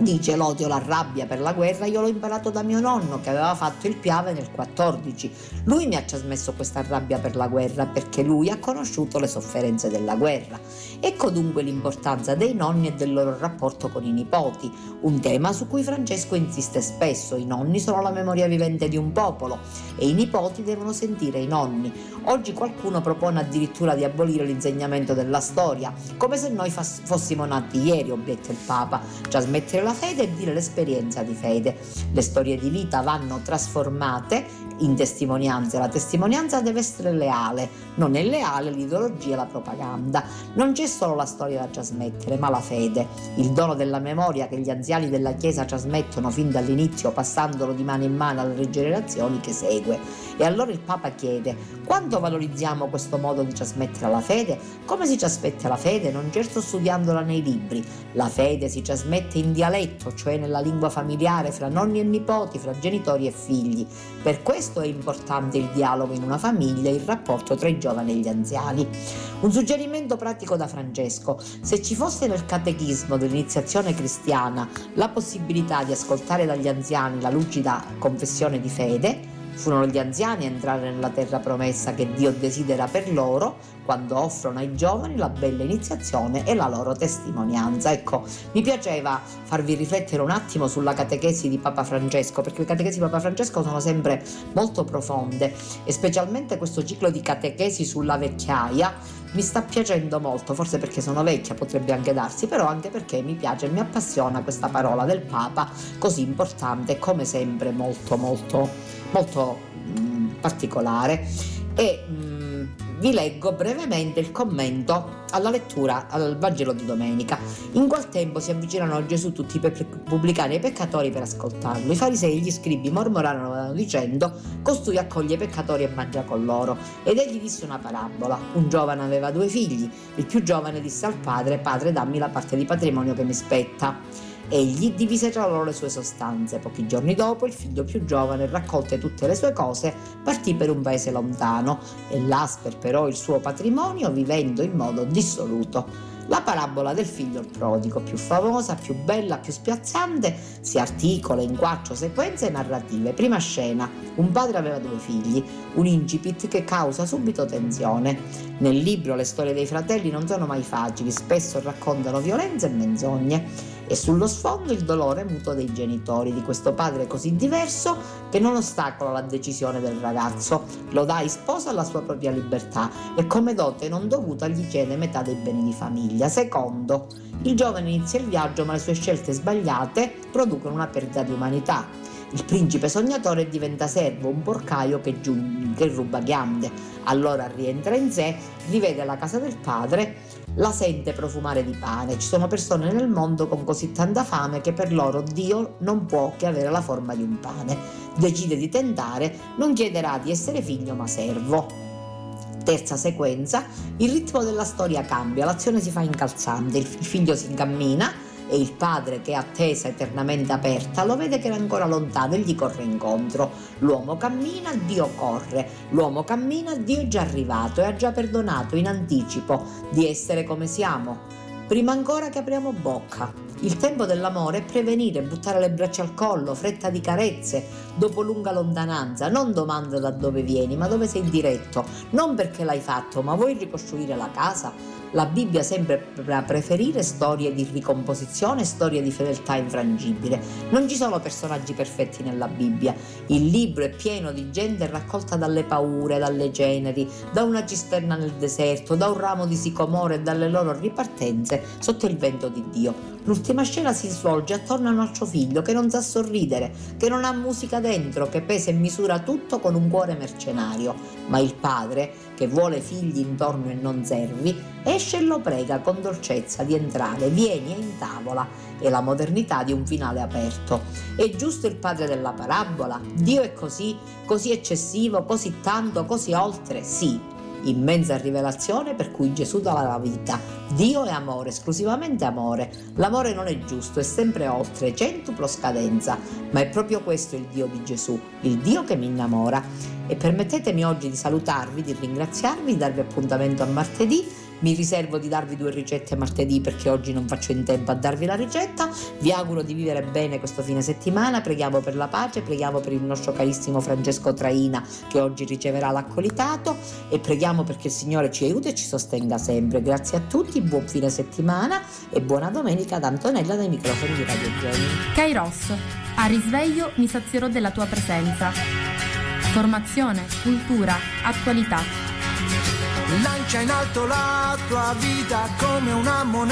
Dice l'odio, la rabbia per la guerra, io l'ho imparato da mio nonno che aveva fatto il Piave nel 14. Lui mi ha trasmesso questa rabbia per la guerra perché lui ha conosciuto le sofferenze della guerra. Ecco dunque l'importanza dei nonni e del loro rapporto con i nipoti, un tema su cui Francesco insiste spesso. I nonni sono la memoria vivente di un popolo e i nipoti devono sentire i nonni. Oggi qualcuno propone addirittura di abolire l'insegnamento della storia, come se noi fossimo nati ieri, obietta il Papa. Trasmettere la la fede e dire l'esperienza di fede. Le storie di vita vanno trasformate in testimonianze. La testimonianza deve essere leale, non è leale l'ideologia e la propaganda. Non c'è solo la storia da trasmettere, ma la fede, il dono della memoria che gli anziani della Chiesa trasmettono fin dall'inizio, passandolo di mano in mano alle generazioni che segue. E allora il Papa chiede: quanto valorizziamo questo modo di trasmettere la fede? Come si trasmette la fede? Non certo studiandola nei libri. La fede si trasmette in dialetto, cioè nella lingua familiare fra nonni e nipoti, fra genitori e figli. Per questo è importante il dialogo in una famiglia e il rapporto tra i giovani e gli anziani. Un suggerimento pratico da Francesco: se ci fosse nel catechismo dell'iniziazione cristiana la possibilità di ascoltare dagli anziani la lucida confessione di fede, Furono gli anziani a entrare nella terra promessa che Dio desidera per loro quando offrono ai giovani la bella iniziazione e la loro testimonianza. Ecco, mi piaceva farvi riflettere un attimo sulla catechesi di Papa Francesco, perché le catechesi di Papa Francesco sono sempre molto profonde e specialmente questo ciclo di catechesi sulla vecchiaia mi sta piacendo molto, forse perché sono vecchia potrebbe anche darsi, però anche perché mi piace e mi appassiona questa parola del Papa così importante, come sempre molto molto molto mm, particolare e mm, vi leggo brevemente il commento alla lettura al Vangelo di domenica. In quel tempo si avvicinano a Gesù tutti i pubblicani e i peccatori per ascoltarlo. I farisei e gli scribi mormorarono dicendo: Costui accoglie i peccatori e mangia con loro. Ed egli disse una parabola. Un giovane aveva due figli. Il più giovane disse al padre: Padre, dammi la parte di patrimonio che mi spetta. Egli divise tra loro le sue sostanze. Pochi giorni dopo il figlio più giovane, raccolte tutte le sue cose, partì per un paese lontano e l'asper però il suo patrimonio vivendo in modo dissoluto. La parabola del figlio prodigo, più famosa, più bella, più spiazzante, si articola in quattro sequenze narrative. Prima scena, un padre aveva due figli, un incipit che causa subito tensione. Nel libro le storie dei fratelli non sono mai facili, spesso raccontano violenze e menzogne e sullo sfondo il dolore muto dei genitori di questo padre così diverso che non ostacola la decisione del ragazzo, lo dà in sposa alla sua propria libertà e come dote non dovuta gli chiede metà dei beni di famiglia. Secondo, il giovane inizia il viaggio ma le sue scelte sbagliate producono una perdita di umanità. Il principe sognatore diventa servo, un porcaio che, giù, che ruba ghiande. Allora rientra in sé, rivede la casa del padre la sente profumare di pane. Ci sono persone nel mondo con così tanta fame che per loro Dio non può che avere la forma di un pane. Decide di tentare, non chiederà di essere figlio ma servo. Terza sequenza, il ritmo della storia cambia, l'azione si fa incalzante, il figlio si incammina e il padre, che è attesa eternamente aperta, lo vede che è ancora lontano e gli corre incontro. L'uomo cammina, Dio corre. L'uomo cammina, Dio è già arrivato e ha già perdonato in anticipo di essere come siamo. Prima ancora che apriamo bocca. Il tempo dell'amore è prevenire, buttare le braccia al collo, fretta di carezze, dopo lunga lontananza, non domanda da dove vieni, ma dove sei diretto, non perché l'hai fatto, ma vuoi ricostruire la casa? La Bibbia sembra preferire storie di ricomposizione, storie di fedeltà infrangibile. Non ci sono personaggi perfetti nella Bibbia. Il libro è pieno di gente raccolta dalle paure, dalle ceneri, da una cisterna nel deserto, da un ramo di sicomore e dalle loro ripartenze sotto il vento di Dio. L'ultima scena si svolge attorno a un altro figlio che non sa sorridere, che non ha musica dentro, che pesa e misura tutto con un cuore mercenario. Ma il padre, che vuole figli intorno e non servi, esce e lo prega con dolcezza di entrare, vieni in tavola, e la modernità di un finale aperto. È giusto il padre della parabola? Dio è così, così eccessivo, così tanto, così oltre? Sì, immensa rivelazione per cui Gesù dà la vita. Dio è amore, esclusivamente amore. L'amore non è giusto, è sempre oltre, centuplo scadenza, ma è proprio questo il Dio di Gesù, il Dio che mi innamora. E permettetemi oggi di salutarvi, di ringraziarvi, di darvi appuntamento a martedì Mi riservo di darvi due ricette martedì perché oggi non faccio in tempo a darvi la ricetta. Vi auguro di vivere bene questo fine settimana. Preghiamo per la pace, preghiamo per il nostro carissimo Francesco Traina che oggi riceverà l'accolitato e preghiamo perché il Signore ci aiuti e ci sostenga sempre. Grazie a tutti, buon fine settimana e buona domenica da Antonella dai microfoni di Radio Genio. Kairos, a risveglio mi sazierò della tua presenza. Formazione, cultura, attualità. Lancia in alto la tua vita come una moneta